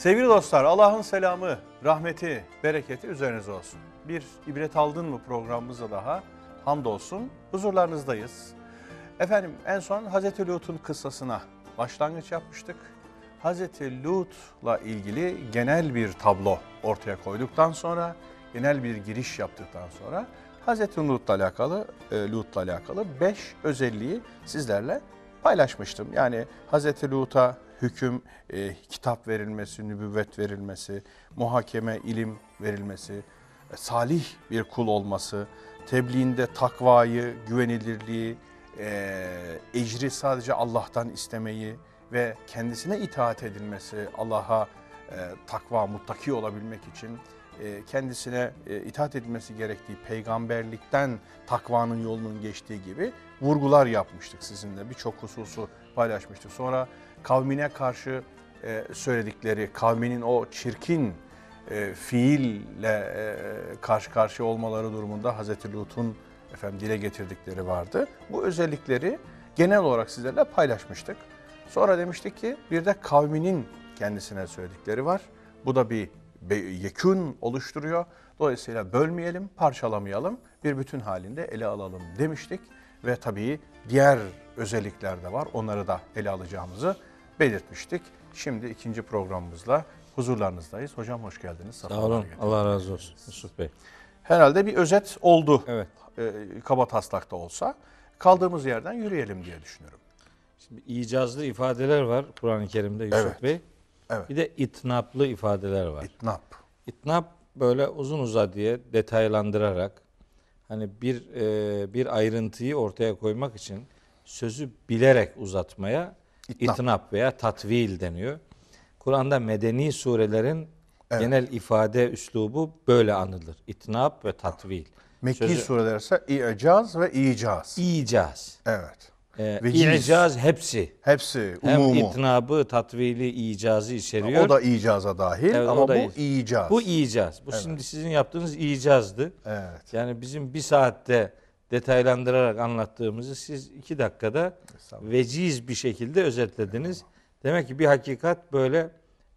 Sevgili dostlar Allah'ın selamı, rahmeti, bereketi üzerinize olsun. Bir ibret aldın mı programımıza daha hamdolsun huzurlarınızdayız. Efendim en son Hazreti Lut'un kıssasına başlangıç yapmıştık. Hazreti Lut'la ilgili genel bir tablo ortaya koyduktan sonra, genel bir giriş yaptıktan sonra Hazreti Lut'la alakalı, e, Lut'la alakalı beş özelliği sizlerle paylaşmıştım. Yani Hazreti Lut'a hüküm, e, kitap verilmesi, nübüvvet verilmesi, muhakeme, ilim verilmesi, e, salih bir kul olması, tebliğinde takvayı, güvenilirliği, e, ecri sadece Allah'tan istemeyi ve kendisine itaat edilmesi, Allah'a e, takva, muttaki olabilmek için e, kendisine e, itaat edilmesi gerektiği peygamberlikten takvanın yolunun geçtiği gibi vurgular yapmıştık sizinle. Birçok hususu paylaşmıştık. Sonra kavmine karşı e, söyledikleri, kavminin o çirkin fiille karşı karşıya olmaları durumunda Hazreti Lut'un efendim dile getirdikleri vardı. Bu özellikleri genel olarak sizlerle paylaşmıştık. Sonra demiştik ki bir de kavminin kendisine söyledikleri var. Bu da bir yekün oluşturuyor. Dolayısıyla bölmeyelim, parçalamayalım, bir bütün halinde ele alalım demiştik. Ve tabii diğer özellikler de var. Onları da ele alacağımızı belirtmiştik. Şimdi ikinci programımızla huzurlarınızdayız. Hocam hoş geldiniz. Sağ olun. Allah razı olsun Yusuf Bey. Herhalde bir özet oldu. Evet. E, kaba taslakta olsa. Kaldığımız yerden yürüyelim diye düşünüyorum. Şimdi icazlı ifadeler var Kur'an-ı Kerim'de Yusuf Evet. Bey. Evet. Bir de itnaplı ifadeler var. İtnap. İtnap böyle uzun uzadıya detaylandırarak hani bir e, bir ayrıntıyı ortaya koymak için sözü bilerek uzatmaya İtnap. itnap, veya tatvil deniyor. Kur'an'da medeni surelerin Evet. genel ifade üslubu böyle anılır. İtnap ve tatvil. Mekki Sözü- sureler ise i'caz ve icaz. İcaz. Evet. E, Veciz. İcaz hepsi. Hepsi Hem umumu. itnabı, tatvili, icazı içeriyor. O da icaza dahil Evet, ama da bu icaz. Bu icaz. Bu şimdi sizin yaptığınız icazdı. Evet. Yani bizim bir saatte detaylandırarak anlattığımızı siz iki dakikada veciz bir şekilde özetlediniz. Demek ki bir hakikat böyle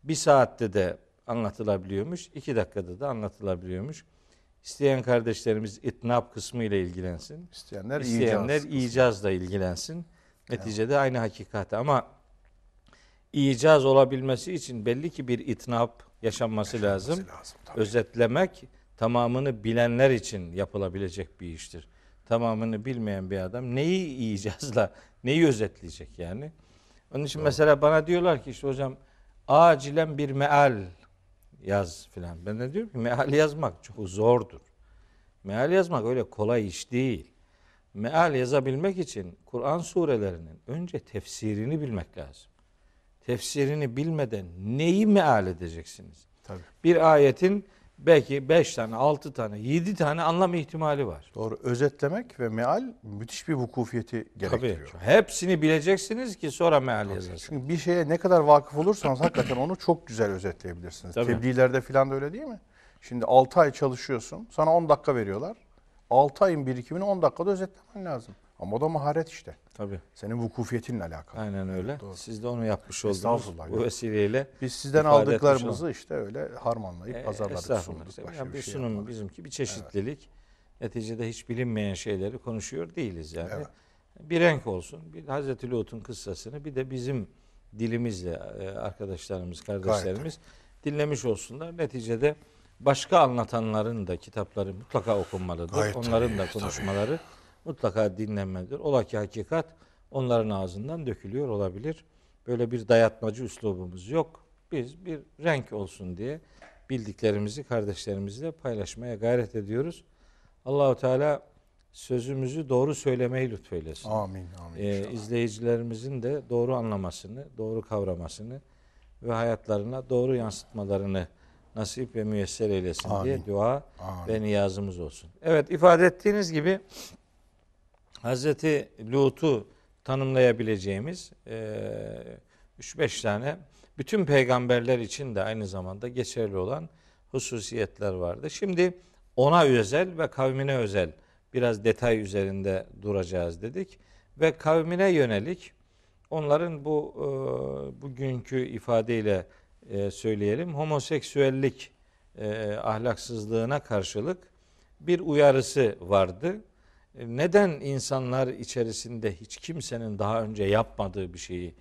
bir saatte de anlatılabiliyormuş, iki dakikada da anlatılabiliyormuş. İsteyen kardeşlerimiz itnab kısmı ile ilgilensin. İsteyenler, İsteyenler icaz. icazla ilgilensin. Neticede aynı hakikat ama icaz olabilmesi için belli ki bir itnap yaşanması lazım. lazım, tabii. Özetlemek tamamını bilenler için yapılabilecek bir iştir. Tamamını bilmeyen bir adam neyi icazla, neyi özetleyecek yani? Onun için mesela bana diyorlar ki işte hocam acilen bir meal yaz filan. Ben de diyorum ki meal yazmak çok zordur. Meal yazmak öyle kolay iş değil. Meal yazabilmek için Kur'an surelerinin önce tefsirini bilmek lazım. Tefsirini bilmeden neyi meal edeceksiniz? Tabii. Bir ayetin belki 5 tane, 6 tane, 7 tane anlam ihtimali var. Doğru. Özetlemek ve meal müthiş bir vukufiyeti Tabii. gerektiriyor. Hepsini bileceksiniz ki sonra meal yazarsınız. Çünkü bir şeye ne kadar vakıf olursanız hakikaten onu çok güzel özetleyebilirsiniz. Tabii. Tebliğlerde falan da öyle değil mi? Şimdi 6 ay çalışıyorsun. Sana 10 dakika veriyorlar. 6 ayın birikimini 10 dakikada özetlemen lazım. Ama o da maharet işte. Tabii. Senin vukufiyetinle alakalı. Aynen öyle. Doğru. Siz de onu yapmış oldunuz. Bu vesileyle Biz sizden aldıklarımızı işte öyle harmanlayıp E, pazarladık, sunduk. Başka yani bir bir şey sunum yapmadık. bizimki bir çeşitlilik. Neticede hiç bilinmeyen şeyleri konuşuyor değiliz yani. Evet. Bir renk olsun. Bir Hazreti Lut'un kıssasını bir de bizim dilimizle e, arkadaşlarımız, kardeşlerimiz dinlemiş olsunlar. Neticede başka anlatanların da kitapları mutlaka okunmalıdır. Gayet Onların tabii, da konuşmaları mutlaka dinlenmelidir. Ola ki hakikat onların ağzından dökülüyor olabilir. Böyle bir dayatmacı üslubumuz yok. Biz bir renk olsun diye bildiklerimizi kardeşlerimizle paylaşmaya gayret ediyoruz. Allahu Teala sözümüzü doğru söylemeyi lütfeylesin. Amin. amin Ee, izleyicilerimizin de doğru anlamasını, doğru kavramasını ve hayatlarına doğru yansıtmalarını nasip ve müyesser eylesin diye Amin. dua Amin. ve niyazımız olsun. Evet ifade ettiğiniz gibi Hazreti Lut'u tanımlayabileceğimiz eee 3-5 tane bütün peygamberler için de aynı zamanda geçerli olan hususiyetler vardı. Şimdi ona özel ve kavmine özel biraz detay üzerinde duracağız dedik ve kavmine yönelik onların bu e, bugünkü ifadeyle e, söyleyelim. Homoseksüellik e, ahlaksızlığına karşılık bir uyarısı vardı. E, neden insanlar içerisinde hiç kimsenin daha önce yapmadığı bir şeyi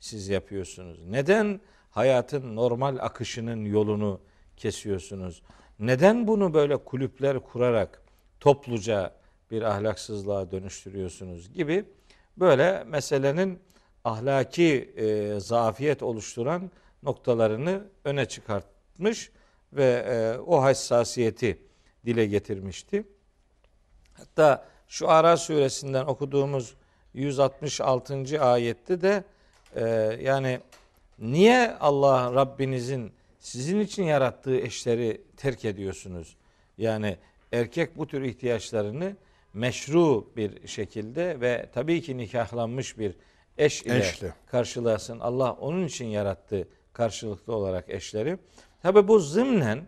siz yapıyorsunuz? Neden hayatın normal akışının yolunu kesiyorsunuz? Neden bunu böyle kulüpler kurarak topluca bir ahlaksızlığa dönüştürüyorsunuz gibi böyle meselenin ahlaki e, zafiyet oluşturan noktalarını öne çıkartmış ve e, o hassasiyeti dile getirmişti. Hatta şu Ara suresinden okuduğumuz 166. ayette de e, yani niye Allah Rabbinizin sizin için yarattığı eşleri terk ediyorsunuz? Yani erkek bu tür ihtiyaçlarını meşru bir şekilde ve tabii ki nikahlanmış bir eş ile Eşli. karşılasın. Allah onun için yarattı karşılıklı olarak eşleri. Tabii bu zımnen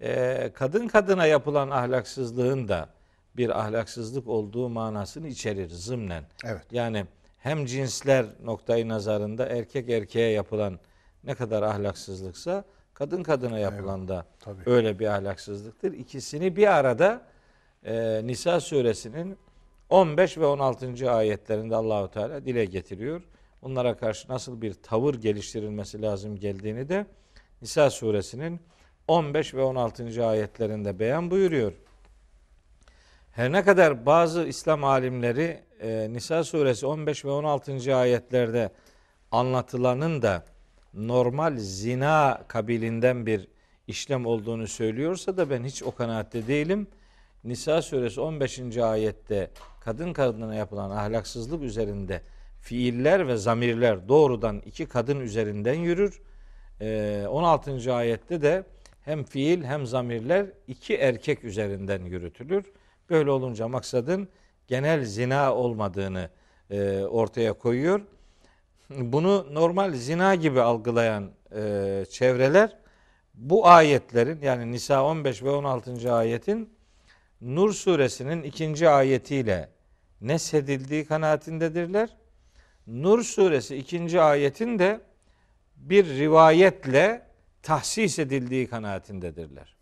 e, kadın kadına yapılan ahlaksızlığın da bir ahlaksızlık olduğu manasını içerir zımnen. Evet. Yani hem cinsler noktayı nazarında erkek erkeğe yapılan ne kadar ahlaksızlıksa kadın kadına yapılan da tabii. öyle bir ahlaksızlıktır. İkisini bir arada e, Nisa suresinin 15 ve 16. ayetlerinde Allahu Teala dile getiriyor. Bunlara karşı nasıl bir tavır geliştirilmesi lazım geldiğini de Nisa suresinin 15 ve 16. ayetlerinde beyan buyuruyor. Her ne kadar bazı İslam alimleri e, Nisa suresi 15 ve 16. ayetlerde anlatılanın da normal zina kabilinden bir işlem olduğunu söylüyorsa da ben hiç o kanaatte değilim. Nisa suresi 15. ayette kadın kadına yapılan ahlaksızlık üzerinde fiiller ve zamirler doğrudan iki kadın üzerinden yürür. Ee, 16. ayette de hem fiil hem zamirler iki erkek üzerinden yürütülür. Böyle olunca maksadın genel zina olmadığını e, ortaya koyuyor. Bunu normal zina gibi algılayan e, çevreler bu ayetlerin yani Nisa 15 ve 16. ayetin Nur suresinin ikinci ayetiyle nesedildiği kanaatindedirler. Nur suresi ikinci ayetin de bir rivayetle tahsis edildiği kanaatindedirler.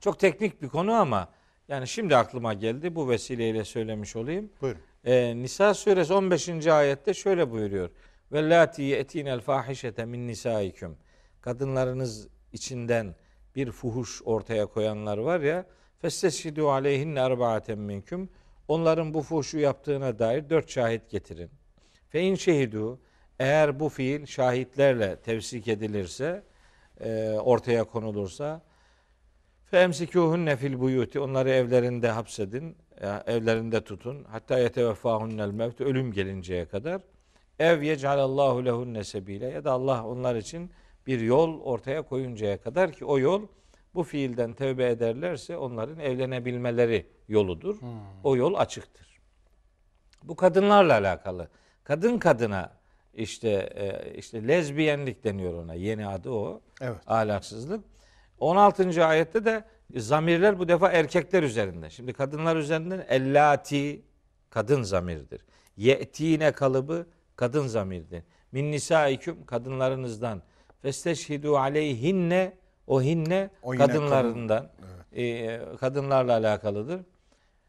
Çok teknik bir konu ama yani şimdi aklıma geldi bu vesileyle söylemiş olayım. Buyurun. Ee, Nisa suresi 15. ayette şöyle buyuruyor. Ve lati yetinel fahişete min nisaikum. Kadınlarınız içinden bir fuhuş ortaya koyanlar var ya. Festeshidu aleyhinne erbaaten minkum. Onların bu fuhuşu yaptığına dair dört şahit getirin. Fe in şehidu eğer bu fiil şahitlerle tevsik edilirse, e, ortaya konulursa Femsikuhunne fil buyuti onları evlerinde hapsedin, ya evlerinde tutun. Hatta yeteveffahunnel mevt ölüm gelinceye kadar. Ev yecalallahu lehunne sebile ya da Allah onlar için bir yol ortaya koyuncaya kadar ki o yol bu fiilden tevbe ederlerse onların evlenebilmeleri yoludur. O yol açıktır. Bu kadınlarla alakalı. Kadın kadına işte e, işte lezbiyenlik deniyor ona. Yeni adı o. Evet. Ahlaksızlık. 16. ayette de zamirler bu defa erkekler üzerinde. Şimdi kadınlar üzerinden ellati kadın zamirdir. Ye'tine kalıbı kadın zamirdir. Min nisaikum kadınlarınızdan festeşhidu aleyhinne o hinne O kadınlarından e, kadınlarla alakalıdır.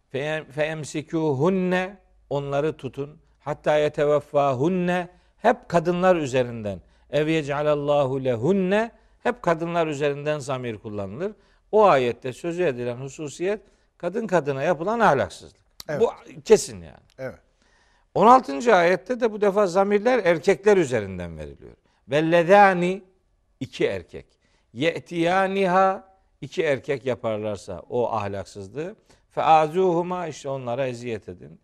Fe emsikuhunne onları tutun. Hatta yeteveffahunne hep kadınlar üzerinden. Ev yec'alallahu lehunne hep kadınlar üzerinden zamir kullanılır. O ayette sözü edilen hususiyet kadın kadına yapılan ahlaksızlık. Evet. Bu kesin yani. Evet. 16. ayette de bu defa zamirler erkekler üzerinden veriliyor. Vellezani iki erkek. Ye'tiyaniha iki erkek yaparlarsa o ahlaksızlığı. Fe azuhuma işte onlara eziyet edin.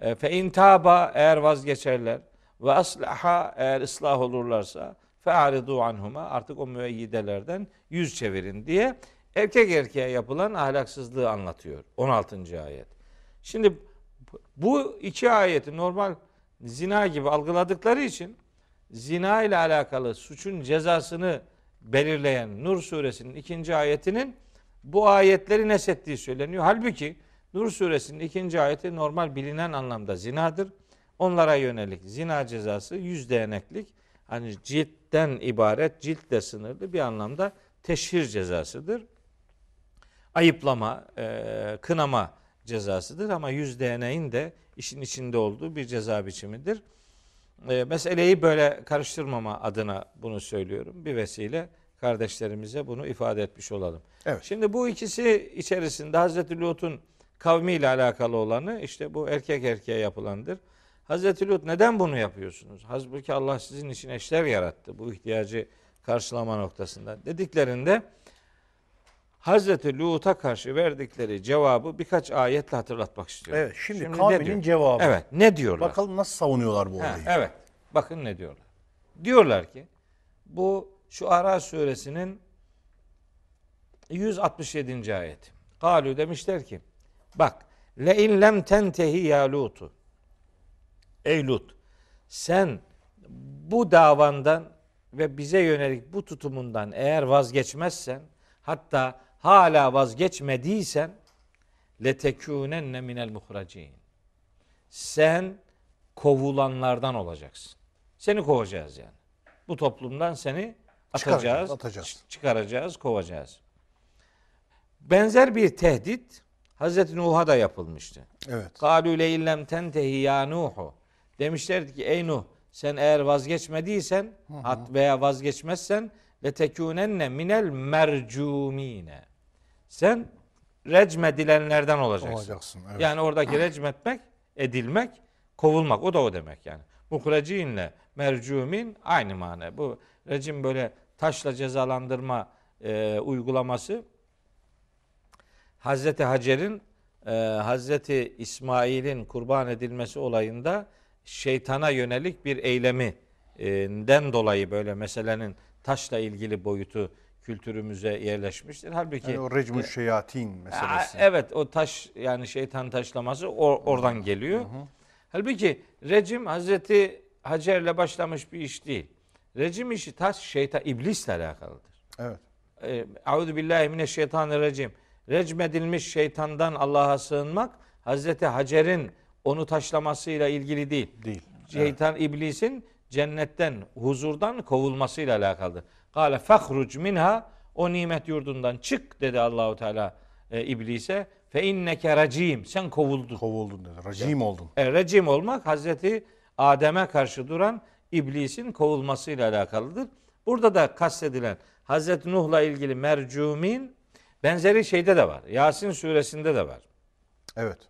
E, Fe intaba eğer vazgeçerler ve aslaha eğer ıslah olurlarsa fe aridu anhuma artık o müeyyidelerden yüz çevirin diye erkek erkeğe yapılan ahlaksızlığı anlatıyor. 16. ayet. Şimdi bu iki ayeti normal zina gibi algıladıkları için zina ile alakalı suçun cezasını belirleyen Nur suresinin ikinci ayetinin bu ayetleri nesettiği söyleniyor. Halbuki Nur suresinin ikinci ayeti normal bilinen anlamda zinadır. Onlara yönelik zina cezası yüz değneklik hani ciltten ibaret, ciltle sınırlı bir anlamda teşhir cezasıdır. Ayıplama, e, kınama cezasıdır ama yüz DNA'nın de işin içinde olduğu bir ceza biçimidir. E, meseleyi böyle karıştırmama adına bunu söylüyorum. Bir vesile kardeşlerimize bunu ifade etmiş olalım. Evet. Şimdi bu ikisi içerisinde Hazreti Lut'un kavmiyle alakalı olanı işte bu erkek erkeğe yapılandır. Hazreti Lut neden bunu yapıyorsunuz? Halbuki Allah sizin için eşler yarattı bu ihtiyacı karşılama noktasında dediklerinde Hazreti Lut'a karşı verdikleri cevabı birkaç ayetle hatırlatmak istiyorum. Evet, şimdi, ne kavminin cevabı. Evet, ne diyorlar? Bakalım nasıl savunuyorlar bu Ha, olayı. evet. Bakın ne diyorlar. Diyorlar ki bu şu Ara suresinin 167. ayet. Galu demişler ki bak le in lem tentehi ya Lutu. Ey Lut sen bu davandan ve bize yönelik bu tutumundan eğer vazgeçmezsen hatta hala vazgeçmediysen letekûnenne minel muhracin. Sen kovulanlardan olacaksın. Seni kovacağız yani. Bu toplumdan seni atacağız, Çıkaracağız, atacağız. çıkaracağız, kovacağız. Benzer bir tehdit Hazreti Nuh'a da yapılmıştı. Evet. Kalu le illem tentehi ya Nuhu. Demişlerdi ki ey Nuh sen eğer vazgeçmediysen hat veya vazgeçmezsen le tekunenne minel mercumine. Sen recmedilenlerden olacaksın. Olacaksın. Evet. Yani oradaki recmetmek, edilmek, kovulmak. O da o demek yani. Mukracinle mercumin aynı mana. Bu rejim böyle taşla cezalandırma e, uygulaması Hazreti Hacer'in e, Hazreti İsmail'in kurban edilmesi olayında şeytana yönelik bir eyleminden dolayı böyle meselenin taşla ilgili boyutu kültürümüze yerleşmiştir. Halbuki Yani o recmü şeyatin Aa, meselesi. Evet o taş yani şeytan taşlaması or- oradan geliyor. Halbuki rejim Hazreti Hacer'le başlamış bir iş değil. Rejim işi taş şeytan iblisle alakalıdır. Evet. E, Euzu billahi mineşşeytanirracim. Recmedilmiş şeytandan Allah'a sığınmak Hazreti Hacer'in onu taşlamasıyla ilgili değil. Değil. Şeytan iblisin cennetten, huzurdan kovulmasıyla alakalıdır. Kale fahruc minha o nimet yurdundan çık dedi Allahu Teala e, iblise. Fe inneke racim sen kovuldun. Kovuldun dedi. Racim oldun. E, racim olmak Hazreti Adem'e karşı duran iblisin kovulmasıyla alakalıdır. Burada da kastedilen Hazreti Nuh'la ilgili mercumin benzeri şeyde de var. Yasin suresinde de var. Evet.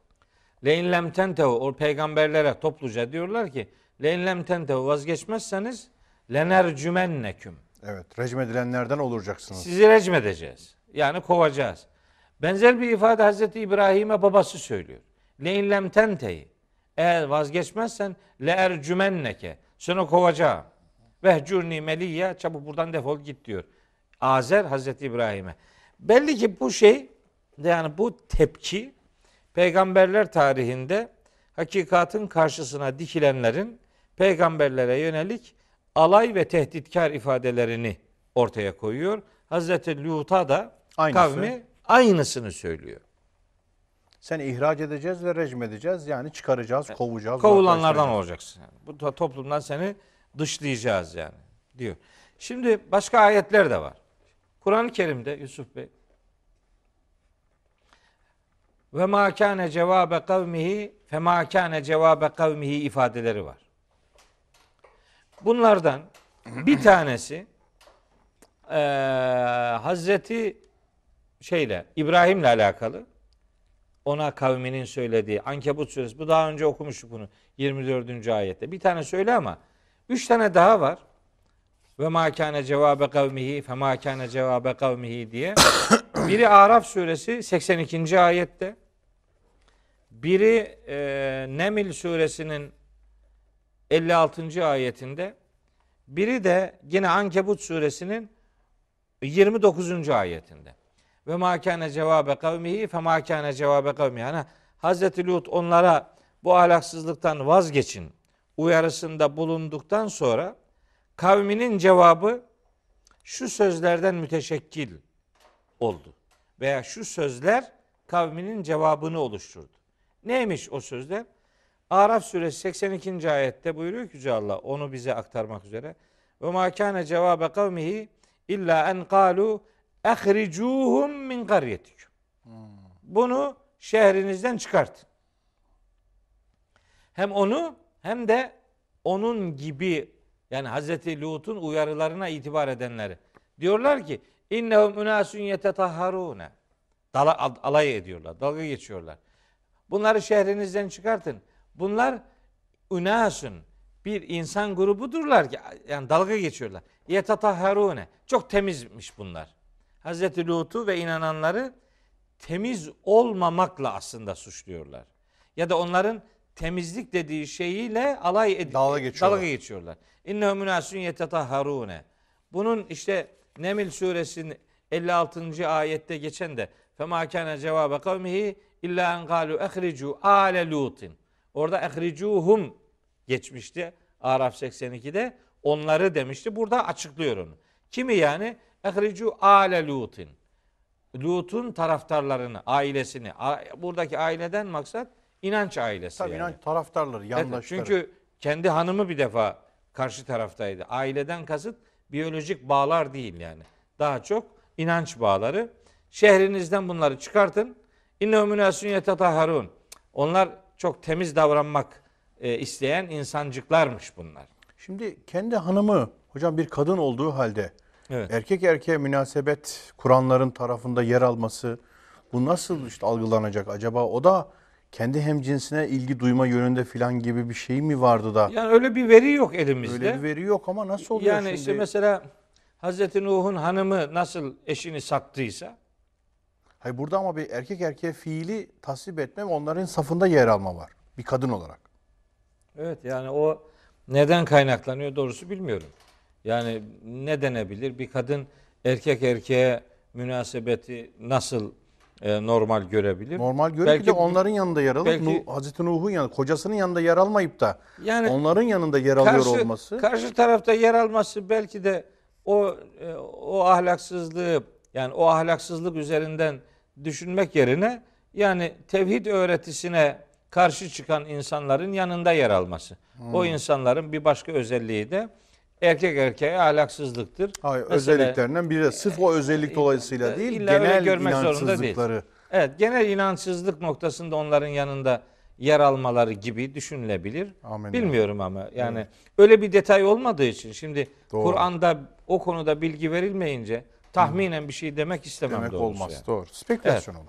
Lein lem tentehu o peygamberlere topluca diyorlar ki lein lem tentehu vazgeçmezseniz lenercümenneküm. Evet. Recm edilenlerden olacaksınız. Sizi recm edeceğiz. Yani kovacağız. Benzer bir ifade Hazreti İbrahim'e babası söylüyor. Lein lem tentehi. Eğer vazgeçmezsen le ercümenneke. Seni kovacağım. Vehcurni meliyye. Çabuk buradan defol git diyor. Azer Hazreti İbrahim'e. Belli ki bu şey yani bu tepki peygamberler tarihinde hakikatin karşısına dikilenlerin peygamberlere yönelik alay ve tehditkar ifadelerini ortaya koyuyor. Hazreti Lut'a da Aynısı. kavmi aynısını söylüyor. Seni ihraç edeceğiz ve recm edeceğiz. Yani çıkaracağız, kovacağız. Kovulanlardan olacaksın. Yani. Bu to- toplumdan seni dışlayacağız yani diyor. Şimdi başka ayetler de var. Kur'an-ı Kerim'de Yusuf Bey ve ma kâne cevabe kavmihi fe ma kâne cevabe kavmihi ifadeleri var. Bunlardan bir tanesi eee Hazreti şeyle İbrahim'le alakalı ona kavminin söylediği Ankebut suresi bu daha önce okumuştuk bunu 24. ayette. Bir tane söyle ama üç tane daha var. Ve ma kâne cevabe kavmihi fe ma kâne cevabe kavmihi diye. Biri Araf suresi 82. ayette. Biri e, Nemil suresinin 56. ayetinde. Biri de yine Ankebut suresinin 29. ayetinde. Ve ma kana cevabe kavmihi fe ma kana cevabe kavmihi. Yani Hazreti Lut onlara bu ahlaksızlıktan vazgeçin uyarısında bulunduktan sonra kavminin cevabı şu sözlerden müteşekkil oldu. Veya şu sözler kavminin cevabını oluşturdu. Neymiş o sözler? Araf suresi 82. ayette buyuruyor ki Yüce Allah onu bize aktarmak üzere. ve ma kana cevabe kavmihi illa en kalu ehricuhum min qaryetikum. Bunu şehrinizden çıkartın. Hem onu hem de onun gibi yani Hazreti Lut'un uyarılarına itibar edenleri. Diyorlar ki innehum unasun yetetahharune. Alay ediyorlar, dalga geçiyorlar. Bunları şehrinizden çıkartın. Bunlar unasun bir insan grubudurlar ki yani dalga geçiyorlar. Yetetahharune. Çok temizmiş bunlar. Hazreti Lut'u ve inananları temiz olmamakla aslında suçluyorlar. Ya da onların temizlik dediği şeyiyle alay ed- Dalga geçiyorlar. Dalga geçiyorlar. İnnehu münasun yetetahharune. Bunun işte Nemil suresinin 56. ayette geçen de fema kana cevabe kavmihi illa en galu ehricu ale lutin. Orada ehricuhum geçmişti. Araf 82'de onları demişti. Burada açıklıyor onu. Kimi yani? Ehricu ale lutin. Lut'un taraftarlarını, ailesini. Buradaki aileden maksat inanç ailesi Tabii yani. inanç taraftarları, Evet, yandaşları. çünkü kendi hanımı bir defa karşı taraftaydı. Aileden kasıt biyolojik bağlar değil yani. Daha çok inanç bağları. Şehrinizden bunları çıkartın. İnne münasün yetetahharun. Onlar çok temiz davranmak e, isteyen insancıklarmış bunlar. Şimdi kendi hanımı hocam bir kadın olduğu halde Evet. erkek erkeğe münasebet kuranların tarafında yer alması bu nasıl işte algılanacak acaba? O da kendi hemcinsine ilgi duyma yönünde filan gibi bir şey mi vardı da? Yani öyle bir veri yok elimizde. Öyle bir veri yok ama nasıl oluyor yani şimdi? işte mesela Hazreti Nuh'un hanımı nasıl eşini sattıysa Hayır burada ama bir erkek erkeğe fiili tasvip etme ve onların safında yer alma var. Bir kadın olarak. Evet yani o neden kaynaklanıyor doğrusu bilmiyorum. Yani ne denebilir? Bir kadın erkek erkeğe münasebeti nasıl e, normal görebilir? Normal görüp Belki de onların yanında yer alıp belki- Nuh, Hazreti Nuh'un yanında, kocasının yanında yer almayıp da Yani onların yanında yer alıyor karşı, olması. karşı tarafta yer alması belki de o e, o ahlaksızlığı yani o ahlaksızlık üzerinden düşünmek yerine yani tevhid öğretisine karşı çıkan insanların yanında yer alması. O Hmm. insanların bir başka özelliği de erkek erkeğe ahlaksızlıktır. Hayır, Mesela- özelliklerinden biri de sırf o özellik dolayısıyla değil, İlla öyle genel görmek zorunda değil. inançsızlıkları. Evet, genel inançsızlık noktasında onların yanında yer almaları gibi düşünülebilir. Amin. Bilmiyorum ama yani öyle bir detay olmadığı için şimdi Doğru. Kur'an'da o konuda bilgi verilmeyince tahminen bir şey demek istemem Demek doğrusu olmaz. yani. Doğru. Spekülasyon olur.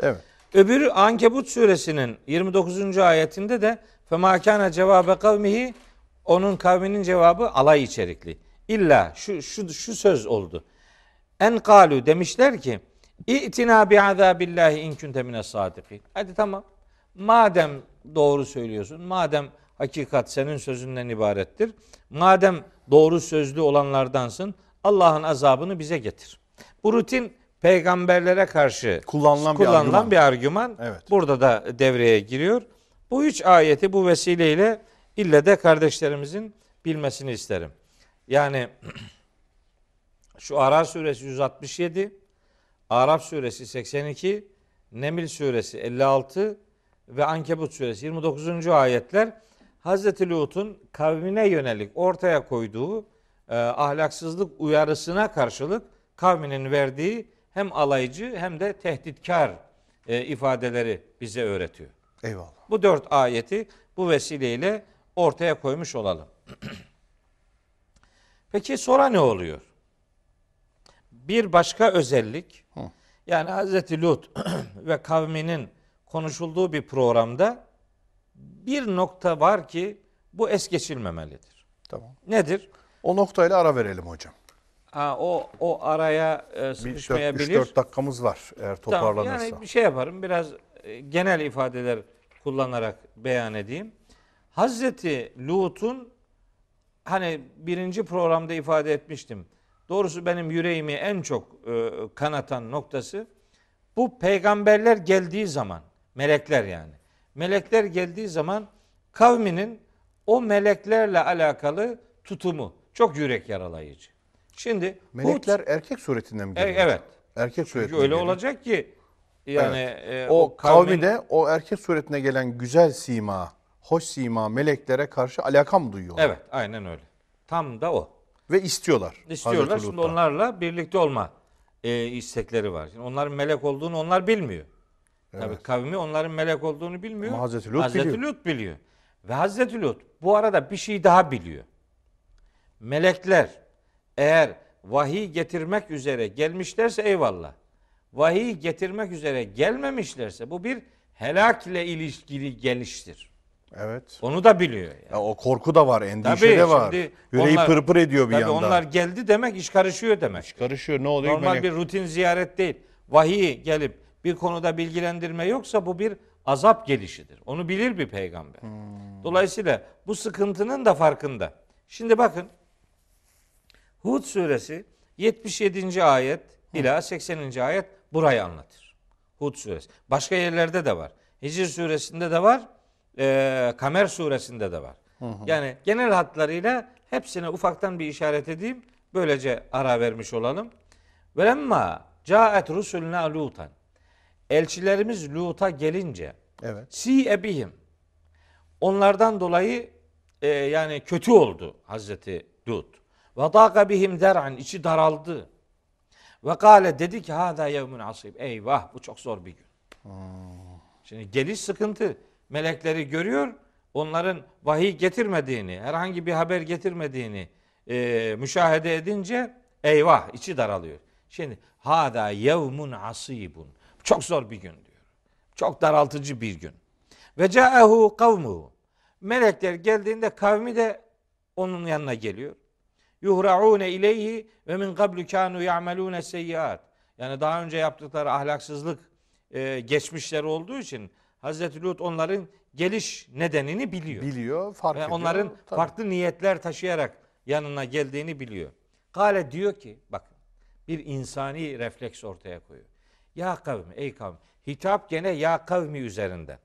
Evet. Öbürü Ankebut suresinin 29. ayetinde de فَمَا كَانَ cevabe kavmihi onun kavminin cevabı alay içerikli. İlla şu şu şu söz oldu. En kalu demişler ki İ'tina bi azabillahi in kunte mine sadikin. Hadi tamam. Madem doğru söylüyorsun, madem hakikat senin sözünden ibarettir, madem doğru sözlü olanlardansın, Allah'ın azabını bize getir. Bu rutin peygamberlere karşı Kullanılan bir kullanılan argüman. bir argüman. Evet. Burada da devreye giriyor. Bu üç ayeti bu vesileyle ille de kardeşlerimizin bilmesini isterim. Yani şu Arar suresi 167, Arap suresi 82, Nemil suresi 56 ve Ankebut suresi 29. ayetler Hazreti Lut'un kavmine yönelik ortaya koyduğu e, ahlaksızlık uyarısına karşılık kavminin verdiği hem alaycı hem de tehditkar e, ifadeleri bize öğretiyor. Eyvallah. Bu dört ayeti bu vesileyle ortaya koymuş olalım. Peki sonra ne oluyor? Bir başka özellik yani Hazreti Lut ve kavminin konuşulduğu bir programda bir nokta var ki bu es geçilmemelidir. Tamam. Nedir? O noktayla ara verelim hocam. Ha, o o araya e, sıkışmayabilir. 3-4 dakikamız var eğer Tamam, toparlanırsa. yani bir şey yaparım. Biraz e, genel ifadeler kullanarak beyan edeyim. Hazreti Lut'un hani birinci programda ifade etmiştim. Doğrusu benim yüreğimi en çok e, kanatan noktası bu peygamberler geldiği zaman melekler yani. Melekler geldiği zaman kavminin o meleklerle alakalı tutumu çok yürek yaralayıcı. Şimdi Hud- Melekler erkek suretinde mi E, geliyor? evet. Erkek Çünkü suretinde öyle geliyor. olacak ki yani e, O, kavmin- kavmi de o erkek suretine gelen güzel sima, hoş sima meleklere karşı alaka mı duyuyor? Evet, aynen öyle. Tam da o. Ve istiyorlar. İstiyorlar. Şimdi onlarla birlikte olma e, istekleri var. Şimdi onların melek olduğunu onlar bilmiyor. Tabii kavmi onların melek olduğunu bilmiyor. Ama Hazreti Lut Hazreti biliyor. Lut biliyor. Ve Hazreti Lut bu arada bir şey daha biliyor. Melekler eğer vahiy getirmek üzere gelmişlerse eyvallah. Vahiy getirmek üzere gelmemişlerse bu bir helak ile ilişkili geliştir. Evet. Onu da biliyor yani. Ya o korku da var, endişe Tabii, de var. şimdi Yüreği onlar- pırpır ediyor bir Tabii yandan. onlar geldi demek iş karışıyor demek. Karışıyor. Ne oluyor? Normal Melek- bir rutin ziyaret değil. Vahiy gelip bir konuda bilgilendirme yoksa bu bir azap gelişidir. Onu bilir bir peygamber. Dolayısıyla bu sıkıntının da farkında. Şimdi bakın Hud suresi 77. ayet ila 80. ayet burayı anlatır. Hud suresi. Başka yerlerde de var. Hicr suresinde de var. Eee, Kamer suresinde de var. Yani genel hatlarıyla hepsine ufaktan bir işaret edeyim. Böylece ara vermiş olalım. Velemma caet rusulna lutan. Elçilerimiz Lut'a gelince Evet. si ebihim. Onlardan dolayı e, yani kötü oldu Hazreti Lut. Ve dâka bihim der'an içi daraldı. Ve kâle dedi ki hâdâ yevmun asib. Eyvah bu çok zor bir gün. Şimdi geliş sıkıntı. Melekleri görüyor. Onların vahiy getirmediğini, herhangi bir haber getirmediğini e, müşahede edince eyvah içi daralıyor. Şimdi hada yevmun asibun. Çok zor bir gün diyor. Çok daraltıcı bir gün. Ve ca'ehu kavmuhu. Melekler geldiğinde kavmi de onun yanına geliyor. Yuhra'une ileyhi ve min qablu kanu ya'malune seyyiat. Yani daha önce yaptıkları ahlaksızlık e, geçmişleri olduğu için Hazreti Lut onların geliş nedenini biliyor. Biliyor, fark Ve ediyor. onların Tabii. farklı niyetler taşıyarak yanına geldiğini biliyor. Kale diyor ki bakın bir insani refleks ortaya koyuyor. Ya kavmi ey kavmi. Hitap gene ya kavmi üzerinden.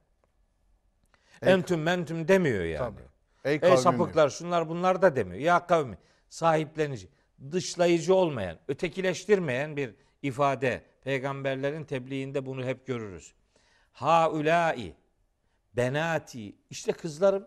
Entüm mentüm demiyor yani. Tabii. Ey Ey sapıklar şunlar bunlar da demiyor. Ya kavmi sahiplenici, dışlayıcı olmayan, ötekileştirmeyen bir ifade. Peygamberlerin tebliğinde bunu hep görürüz. Haulai benati işte kızlarım.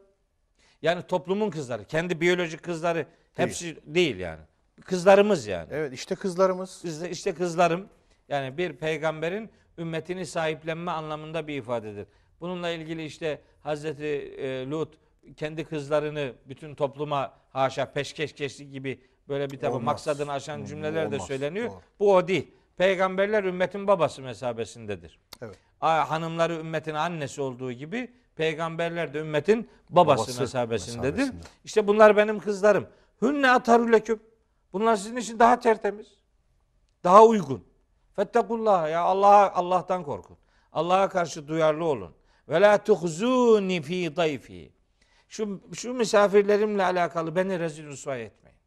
Yani toplumun kızları, kendi biyolojik kızları hepsi değil yani. Kızlarımız yani. Evet işte kızlarımız. De işte kızlarım yani bir peygamberin ümmetini sahiplenme anlamında bir ifadedir. Bununla ilgili işte Hazreti e, Lut kendi kızlarını bütün topluma haşa peşkeş geçti gibi böyle bir tabi maksadını aşan cümleler de olmaz. söyleniyor. Doğru. Bu o değil. Peygamberler ümmetin babası mesabesindedir. Evet. Hanımları ümmetin annesi olduğu gibi peygamberler de ümmetin babası, Babası mesabesindedir. mesabesinde. İşte bunlar benim kızlarım. Hünne atarü leküm. Bunlar sizin için daha tertemiz. Daha uygun. Fettakullah ya Allah'a Allah'tan korkun. Allah'a karşı duyarlı olun. Ve la tuhzuni fi dayfi. Şu şu misafirlerimle alakalı beni rezil rüsvay etmeyin.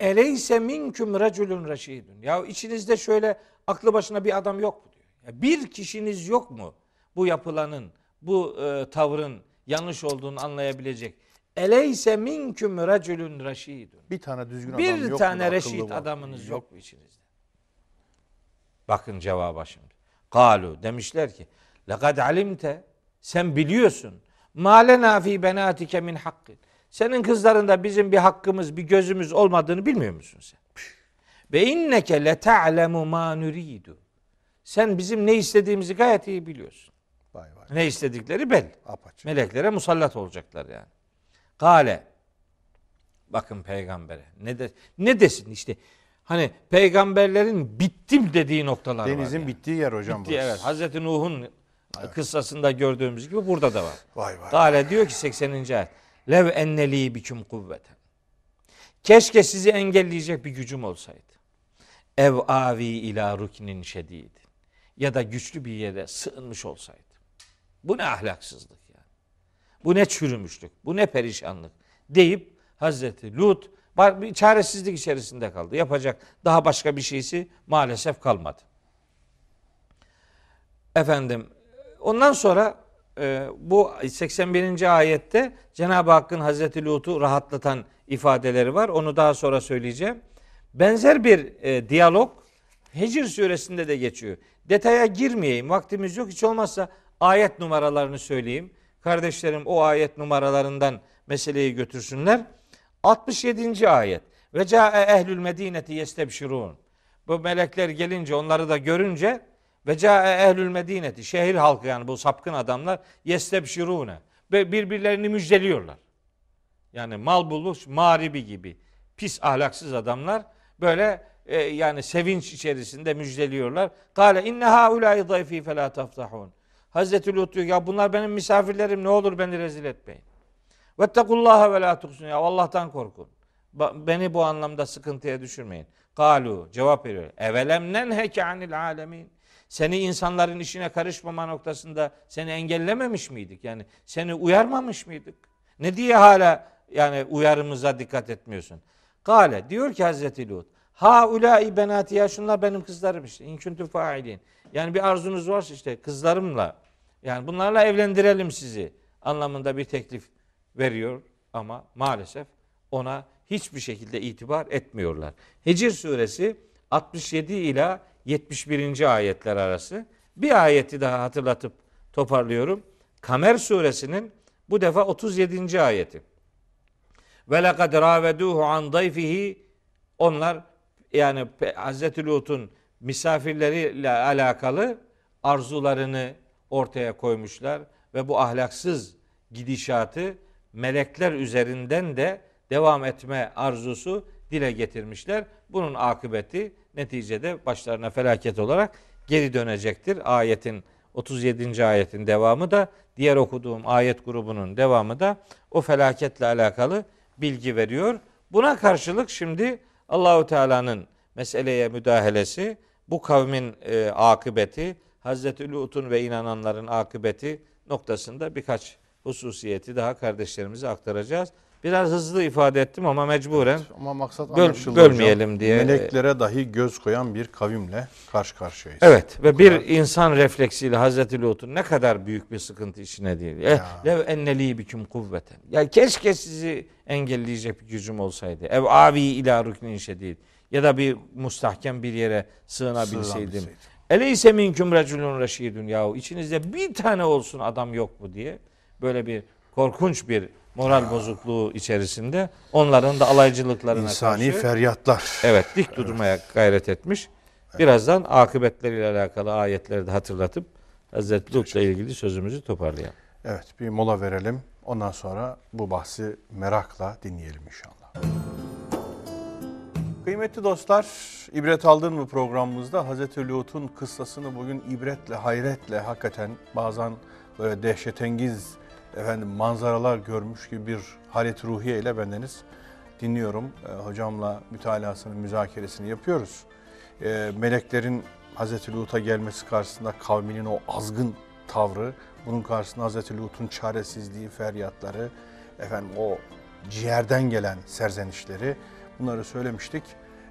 Eleyse minküm reculun reşidun. Ya içinizde şöyle aklı başına bir adam yok mu bir kişiniz yok mu bu yapılanın, bu e, tavrın yanlış olduğunu anlayabilecek. Eleyse minküm reculun reşidun. Bir tane düzgün adam Bir yok mu? tane reşit adamınız yok mu içinizde? Bakın cevaba şimdi. Kalu demişler ki lekad alimte sen biliyorsun ma lena fi benatike min hakkin. Senin kızlarında bizim bir hakkımız, bir gözümüz olmadığını bilmiyor musun sen? Ve inneke le ta'lemu ma nuridu. Sen bizim ne istediğimizi gayet iyi biliyorsun. Vay vay. Ne istedikleri belli. Apaçık. Meleklere musallat olacaklar yani. Kale. Bakın peygambere. Ne de ne desin işte. Hani peygamberlerin bittim dediği noktalar var. Denizin yani. bittiği yer hocam Bitti, burası. evet. Hazreti Nuh'un kıssasında gördüğümüz gibi burada da var. Vay vay. Kale diyor ki 80. ayet. Lev enneli biküm kuvveten. Keşke sizi engelleyecek bir gücüm olsaydı. Ev avi ila ruknin şedid. Ya da güçlü bir yere sığınmış olsaydı. Bu ne ahlaksızlık yani. Bu ne çürümüşlük. Bu ne perişanlık. Deyip Hazreti Lut bir çaresizlik içerisinde kaldı. Yapacak daha başka bir şeysi maalesef kalmadı. Efendim ondan sonra e, bu 81. ayette Cenab-ı Hakk'ın Hazreti Lut'u rahatlatan ifadeleri var. Onu daha sonra söyleyeceğim. Benzer bir e, diyalog Hicr suresinde de geçiyor. Detaya girmeyeyim. Vaktimiz yok. Hiç olmazsa ayet numaralarını söyleyeyim. Kardeşlerim o ayet numaralarından meseleyi götürsünler. 67. ayet. Ve ca'e ehlül medineti yestebşirun. Bu melekler gelince onları da görünce ve ca'e ehlül medineti şehir halkı yani bu sapkın adamlar yestebşirune ve birbirlerini müjdeliyorlar. Yani mal bulmuş mağribi gibi pis ahlaksız adamlar böyle e, yani sevinç içerisinde müjdeliyorlar. Kale inne haulâi zayfî felâ taftahun. Hazreti Lut diyor ya bunlar benim misafirlerim ne olur beni rezil etmeyin. Vettekullaha ve la tuhsun ya Allah'tan korkun. Beni bu anlamda sıkıntıya düşürmeyin. Kalu cevap veriyor. Evelem nenheke anil alemin. Seni insanların işine karışmama noktasında seni engellememiş miydik? Yani seni uyarmamış mıydık? Ne diye hala yani uyarımıza dikkat etmiyorsun? Kale diyor ki Hazreti Lut. Ha ulai benati ya şunlar benim kızlarım işte. İn kuntu failin. Yani bir arzunuz varsa işte kızlarımla yani bunlarla evlendirelim sizi anlamında bir teklif veriyor ama maalesef ona hiçbir şekilde itibar etmiyorlar. Hicr suresi 67 ila 71. ayetler arası. Bir ayeti daha hatırlatıp toparlıyorum. Kamer suresinin bu defa 37. ayeti. Ve lekad raveduhu an dayfihi onlar yani Hazreti Lut'un misafirleriyle alakalı arzularını ortaya koymuşlar ve bu ahlaksız gidişatı melekler üzerinden de devam etme arzusu dile getirmişler. Bunun akıbeti neticede başlarına felaket olarak geri dönecektir. Ayetin 37. ayetin devamı da diğer okuduğum ayet grubunun devamı da o felaketle alakalı bilgi veriyor. Buna karşılık şimdi Allahu Teala'nın meseleye müdahalesi, bu kavmin e, akıbeti, Hazreti Lut'un ve inananların akıbeti noktasında birkaç hususiyeti daha kardeşlerimize aktaracağız. Biraz hızlı ifade ettim ama mecburen Ama maksat Böl- bölmeyelim hocam. diye. Meleklere dahi göz koyan bir kavimle karşı karşıyayız. Evet ve bir kadar. insan refleksiyle Hazreti Lut'un ne kadar büyük bir sıkıntı içine değil. Ya. Lev enneli biküm kuvveten. Ya keşke sizi engelleyecek bir gücüm olsaydı. Ev avi ila rüknin şedid. Ya da bir mustahkem bir yere sığınabilseydim. Sığınabilseydim. Eleyse minküm reculun reşidun yahu. İçinizde bir tane olsun adam yok mu diye. Böyle bir korkunç bir moral bozukluğu içerisinde onların da alaycılıklarına İnsani karşı feryatlar. Evet dik durmaya gayret etmiş. Birazdan akıbetleriyle alakalı ayetleri de hatırlatıp Hazreti Lut'la ilgili sözümüzü toparlayalım. Evet bir mola verelim. Ondan sonra bu bahsi merakla dinleyelim inşallah. Kıymetli dostlar, ibret aldın mı programımızda Hazreti Lut'un kıssasını bugün ibretle, hayretle hakikaten bazen böyle dehşetengiz efendim manzaralar görmüş gibi bir halet ruhiye ile bendeniz dinliyorum. Ee, hocamla mütalasını, müzakeresini yapıyoruz. Ee, meleklerin Hazreti Lut'a gelmesi karşısında kavminin o azgın tavrı, bunun karşısında Hazreti Lut'un çaresizliği, feryatları, efendim o ciğerden gelen serzenişleri bunları söylemiştik,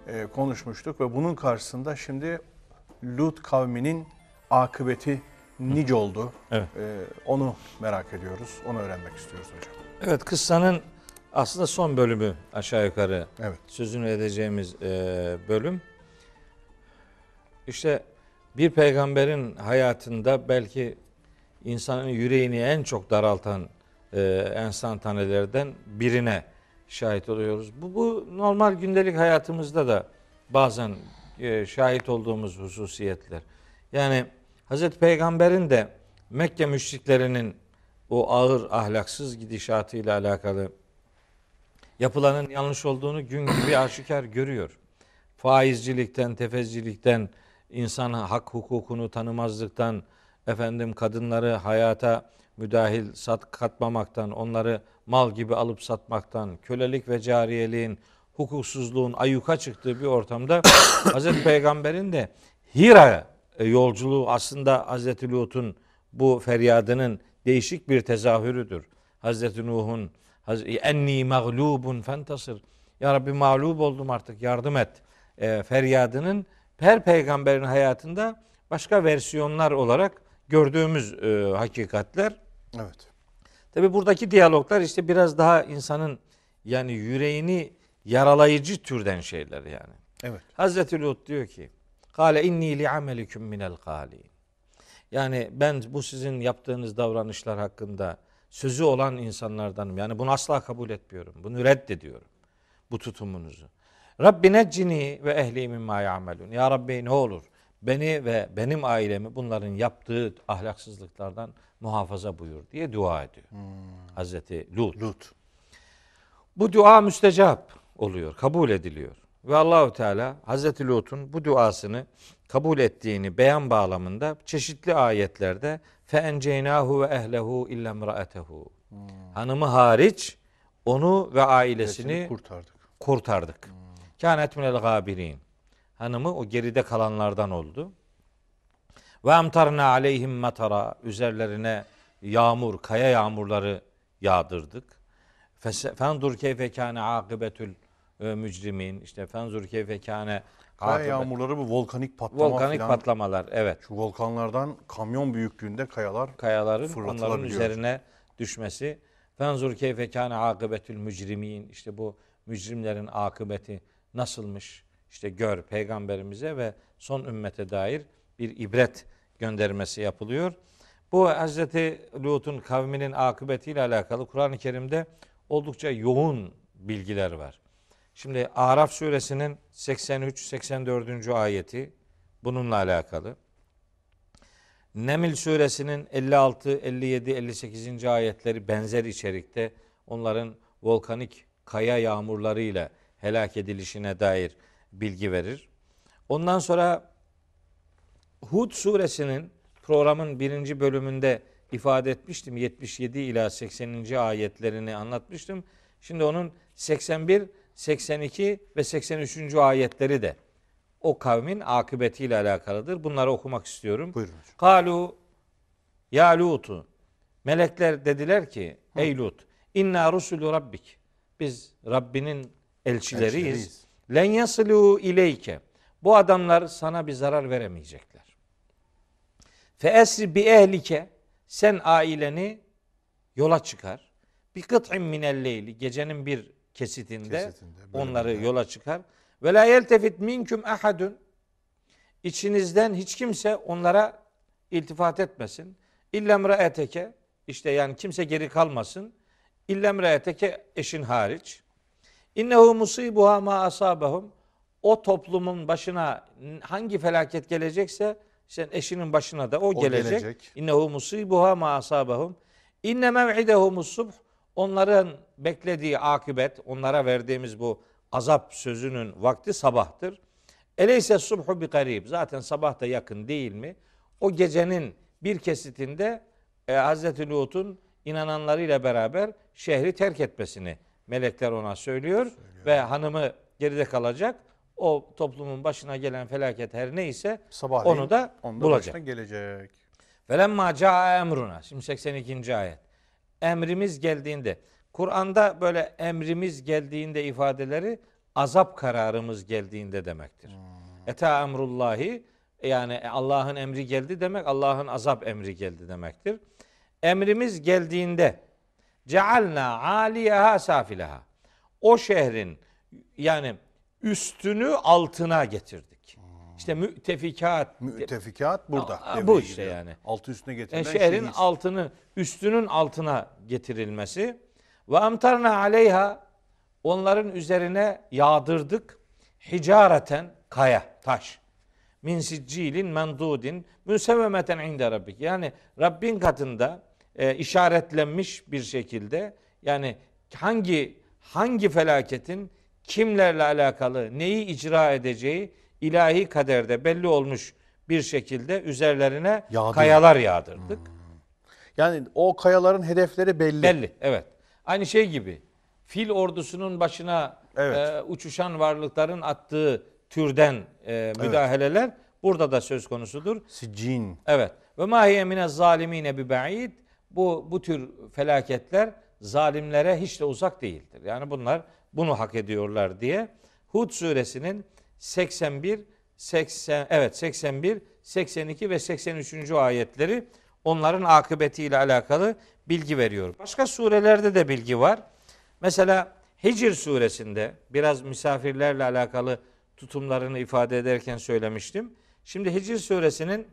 e, konuşmuştuk ve bunun karşısında şimdi Lut kavminin akıbeti nice oldu. Evet. E, onu merak ediyoruz, onu öğrenmek istiyoruz hocam. Evet kıssanın aslında son bölümü aşağı yukarı Evet. sözünü edeceğimiz e, bölüm. İşte bir peygamberin hayatında belki insanın yüreğini en çok daraltan e, enstantanelerden birine şahit oluyoruz. Bu, bu normal gündelik hayatımızda da bazen e, şahit olduğumuz hususiyetler. Yani Hazreti Peygamber'in de Mekke müşriklerinin o ağır ahlaksız gidişatıyla alakalı yapılanın yanlış olduğunu gün gibi aşikar görüyor. Faizcilikten, tefezcilikten, insan hak hukukunu tanımazlıktan, efendim kadınları hayata müdahil sat katmamaktan, onları mal gibi alıp satmaktan, kölelik ve cariyeliğin, hukuksuzluğun ayyuka çıktığı bir ortamda Hazreti Peygamber'in de Hira yolculuğu aslında Hazreti Lut'un bu feryadının değişik bir tezahürüdür. Hazreti Nuh'un enni mağlubun fentasır. Ya Rabbi mağlup oldum artık yardım et. E, feryadının her peygamberin hayatında başka versiyonlar olarak gördüğümüz e, hakikatler. Evet. Tabi buradaki diyaloglar işte biraz daha insanın yani yüreğini yaralayıcı türden şeyler yani. Evet. Hazreti Lut diyor ki Kale inni li amelikum minel galin. Yani ben bu sizin yaptığınız davranışlar hakkında sözü olan insanlardanım. Yani bunu asla kabul etmiyorum. Bunu reddediyorum. bu tutumunuzu. Rabbi neccini ve ehli mimma ya'melun. Ya Rabbi ne olur beni ve benim ailemi bunların yaptığı ahlaksızlıklardan muhafaza buyur diye dua ediyor. Hazreti Lut. Lut. Bu dua müstecap oluyor, kabul ediliyor. Ve Allahu Teala Hazreti Lut'un bu duasını kabul ettiğini beyan bağlamında çeşitli ayetlerde fe enceynahu ve ehlehu illa imraatehu. Hanımı hariç onu ve ailesini Hepsini kurtardık. kurtardık. Kânet minel gâbirin. Hanımı o geride kalanlardan oldu. Ve amtarna aleyhim matara. Üzerlerine yağmur, kaya yağmurları yağdırdık. Fendur keyfe kâne akıbetül e, mücrimin. İşte fendur keyfe kâne Kaya akıbet- yağmurları bu volkanik patlama Volkanik filan. patlamalar. Evet. Şu volkanlardan kamyon büyüklüğünde kayalar kayaların onların üzerine düşmesi. Fenzur keyfe kâne akıbetül mücrimin. İşte bu mücrimlerin akıbeti nasılmış? İşte gör peygamberimize ve son ümmete dair bir ibret göndermesi yapılıyor. Bu Hazreti Lut'un kavminin akıbetiyle alakalı Kur'an-ı Kerim'de oldukça yoğun bilgiler var. Şimdi Araf suresinin 83-84. ayeti bununla alakalı. Neml suresinin 56, 57, 58. ayetleri benzer içerikte onların volkanik kaya yağmurlarıyla helak edilişine dair bilgi verir. Ondan sonra Hud suresinin programın birinci bölümünde ifade etmiştim. 77 ila 80. ayetlerini anlatmıştım. Şimdi onun 81, 82 ve 83. ayetleri de o kavmin akıbetiyle alakalıdır. Bunları okumak istiyorum. Buyurun hocam. Kalu ya Lut'u melekler dediler ki ey Lut inna rusulü rabbik biz Rabbinin elçileriyiz. Elçileriyiz. Len yaslu ileyke bu adamlar sana bir zarar veremeyecekler. Fe esri bi ehlike sen aileni yola çıkar. Bir kıt'in minel leyli gecenin bir kesitinde, Kesitinde, onları bölümünde. yola çıkar. Ve la yeltefit minkum ahadun İçinizden hiç kimse onlara iltifat etmesin. İllemre eteke işte yani kimse geri kalmasın. İllemre eteke eşin hariç. İnnehu musibuha ma asabahum. O toplumun başına hangi felaket gelecekse sen eşinin başına da o, O gelecek. gelecek. İnnehu musibuha ma asabahum. İnne mev'idehumus subh. Onların beklediği akıbet, onlara verdiğimiz bu azap sözünün vakti sabahtır. Eleyse subhu bi garib. Zaten sabah da yakın değil mi? O gecenin bir kesitinde e, Hazreti Lut'un inananlarıyla beraber şehri terk etmesini melekler ona söylüyor, ve hanımı geride kalacak. O toplumun başına gelen felaket her neyse Sabahleyin onu da bulacak. gelecek. Velemma caa emruna. Şimdi 82. ayet. Emrimiz geldiğinde. Kur'an'da böyle emrimiz geldiğinde ifadeleri azap kararımız geldiğinde demektir. Eta emrullahi yani Allah'ın emri geldi demek Allah'ın azap emri geldi demektir. Emrimiz geldiğinde cealna aliyeha safileha. O şehrin yani üstünü altına getirdik. İşte mütefikat Müttefikat burada. Bu işte giriyor. yani. Altı üstüne e, getirilen şehrin şehir. altını üstünün altına getirilmesi ve amtarna aleyha onların üzerine yağdırdık hicareten kaya taş min siccilin mendudin müsevvemeten inde rabbik yani Rabbin katında e, işaretlenmiş bir şekilde yani hangi hangi felaketin kimlerle alakalı neyi icra edeceği ilahi kaderde belli olmuş bir şekilde üzerlerine Yağdırdı. kayalar yağdırdık. Yani o kayaların hedefleri belli. Belli, evet. Aynı şey gibi. Fil ordusunun başına Evet. e, uçuşan varlıkların attığı türden e, müdahaleler burada da söz konusudur. Siccin. Evet. Ve ma hiye mine zalimine bi ba'id. Bu bu tür felaketler zalimlere hiç de uzak değildir. Yani bunlar bunu hak ediyorlar diye Hud suresinin 81 80 evet 81 82 ve 83. ayetleri onların akıbetiyle alakalı bilgi veriyor. Başka surelerde de bilgi var. Mesela Hicr suresinde biraz misafirlerle alakalı tutumlarını ifade ederken söylemiştim. Şimdi Hicr suresinin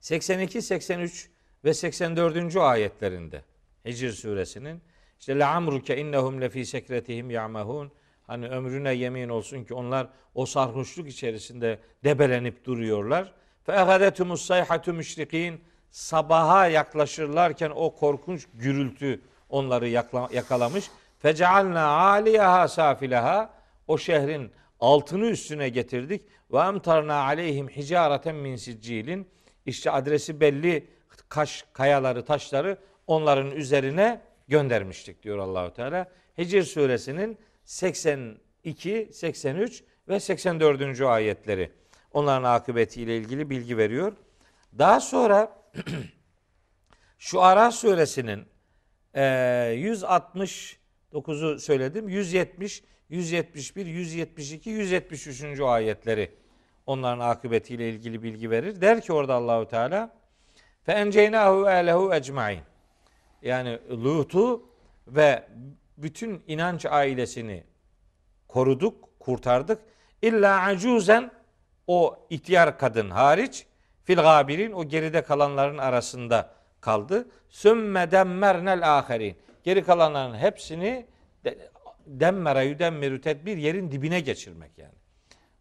82, 83 ve 84. ayetlerinde Hicr suresinin İşte la amruke innehum lefi sekretihim ya'mahun. Hani ömrüne yemin olsun ki onlar o sarhoşluk içerisinde debelenip duruyorlar. Fe ehadetumus sayhatu müşrikin. Sabaha yaklaşırlarken o korkunç gürültü onları yakalamış. Fecealna aliyaha safilaha. O şehrin altını üstüne getirdik. Ve emtarna aleyhim hicareten min siccilin. İşte adresi belli kaş, kayaları, taşları onların üzerine göndermiştik diyor Allahu Teala. Hicr suresinin 82, 83 ve 84. ayetleri onların akıbetiyle ilgili bilgi veriyor. Daha sonra şu Ara suresinin e, 169'u söyledim. 170, 171, 172, 173. ayetleri onların akıbetiyle ilgili bilgi verir. Der ki orada Allahu Teala fe enceynahu ehlehu ecmaîn. Yani Lut'u ve bütün inanç ailesini koruduk, kurtardık. İlla acuzen o ihtiyar kadın hariç fil gabirin o geride kalanların arasında kaldı. Sümme demmernel aherin. Geri kalanların hepsini de- demmere yüdemmiru tedbir yerin dibine geçirmek yani.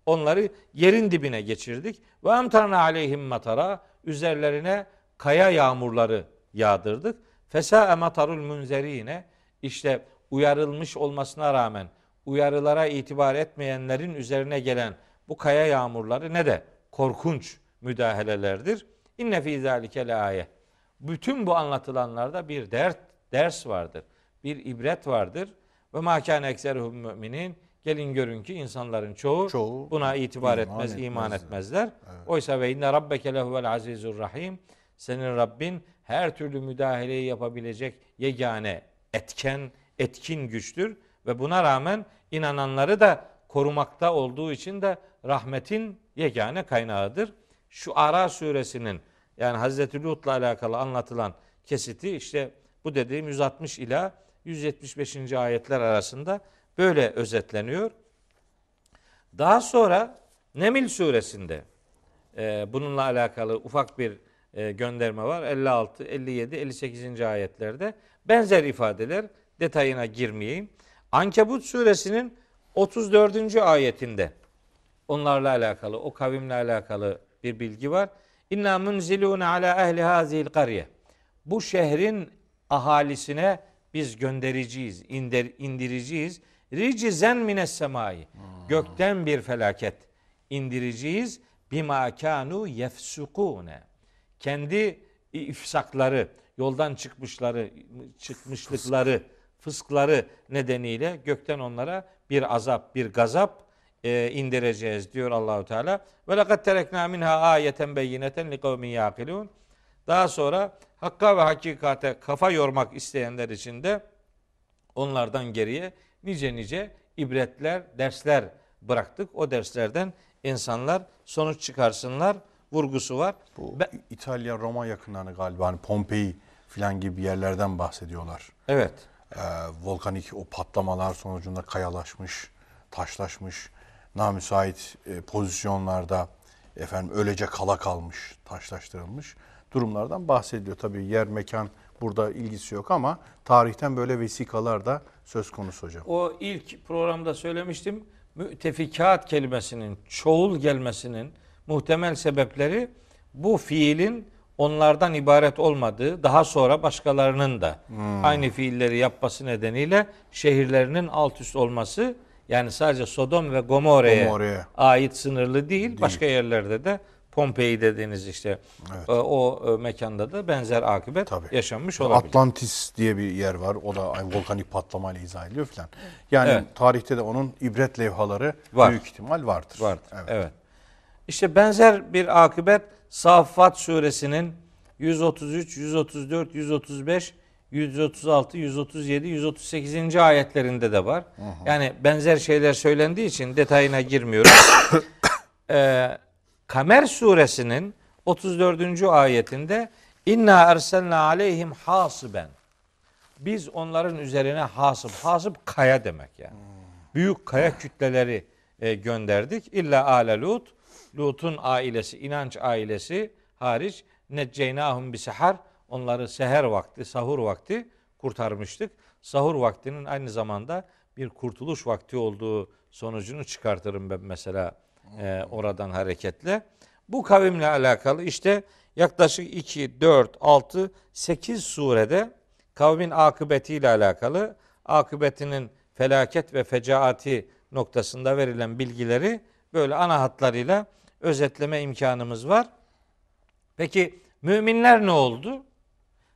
Onları yerin dibine geçirdik. Ve emtarna aleyhim matara üzerlerine kaya yağmurları yağdırdık. Fesa matarul munzerine işte uyarılmış olmasına rağmen uyarılara itibar etmeyenlerin üzerine gelen bu kaya yağmurları ne de korkunç müdahalelerdir. İnne fî zâlike ayet. Bütün bu anlatılanlarda bir dert, ders vardır. Bir ibret vardır. Ve mâ kâne ekseruhum müminin. Gelin görün ki insanların çoğu, Çoğu buna itibar iman etmez, iman etmezler. etmezler. Oysa ve inne rabbeke lehuvel azizur rahim. Senin Rabbin her türlü müdahaleyi yapabilecek yegane etken, etkin güçtür ve buna rağmen inananları da korumakta olduğu için de rahmetin yegane kaynağıdır. Şu Ara suresinin yani Hazreti Lut'la alakalı anlatılan kesiti işte bu dediğim 160 ila 175. ayetler arasında böyle özetleniyor. Daha sonra Nemil suresinde e, bununla alakalı ufak bir e, gönderme var. 56, 57, 58. ayetlerde benzer ifadeler detayına girmeyeyim. Ankebut suresinin 34. ayetinde onlarla alakalı, o kavimle alakalı bir bilgi var. İnna munzilune ala ehli hazil qarye. Bu şehrin ahalisine biz göndereceğiz, indir, indireceğiz. Ricizen mines semai. Gökten bir felaket indireceğiz. Bima kanu yefsukune. Kendi ifsakları, yoldan çıkmışları, çıkmışlıkları, fıskları nedeniyle gökten onlara bir azap, bir gazap e, indireceğiz diyor Allahu Teala. Ve lekad terekna minha ayeten beyineten li kavmin yaqilun. Daha sonra hakka ve hakikate kafa yormak isteyenler için de onlardan geriye nice nice ibretler, dersler bıraktık. O derslerden insanlar sonuç çıkarsınlar vurgusu var. Bu Ben- İtalya Roma yakınlarını galiba hani Pompei filan gibi yerlerden bahsediyorlar. evet. Ee, volkanik o patlamalar sonucunda kayalaşmış, taşlaşmış, namüsait e, pozisyonlarda efendim öylece kala kalmış, taşlaştırılmış durumlardan bahsediliyor. Tabii yer mekan burada ilgisi yok ama tarihten böyle vesikalar da söz konusu hocam. O ilk programda söylemiştim. Mütefikat kelimesinin çoğul gelmesinin muhtemel sebepleri bu fiilin onlardan ibaret olmadığı, daha sonra başkalarının da aynı fiilleri yapması nedeniyle şehirlerinin alt üst olması yani sadece Sodom ve Gomorre'ye Gomorre'ye. ait sınırlı değil, başka yerlerde de Pompei dediğiniz işte e, o e, mekanda da benzer akıbet Tabii. yaşanmış olabilir. Atlantis diye bir yer var. O da volkanik patlamayla izah ediliyor filan. Yani Evet. tarihte de onun ibret levhaları Var. büyük ihtimal vardır. Vardır. Evet. Evet. İşte benzer bir akıbet Saffat suresinin 133, 134, 135, 136, 137, 138. ayetlerinde de var. Yani benzer şeyler söylendiği için detayına girmiyorum. Ee, Kamer suresinin 34. ayetinde inna erselna aleyhim hasiben. Biz onların üzerine hasıp, hasıp kaya demek yani. Büyük kaya kütleleri e, gönderdik. İlla ale Lut. Lut'un ailesi, inanç ailesi hariç necceynahum bi sehar. Onları seher vakti, sahur vakti kurtarmıştık. sahur vaktinin aynı zamanda bir kurtuluş vakti olduğu sonucunu çıkartırım ben mesela e, oradan hareketle. Bu kavimle alakalı işte yaklaşık 2, 4, 6, 8 surede kavmin akıbetiyle alakalı akıbetinin felaket ve fecaati noktasında verilen bilgileri böyle ana hatlarıyla özetleme imkanımız var. Peki müminler ne oldu?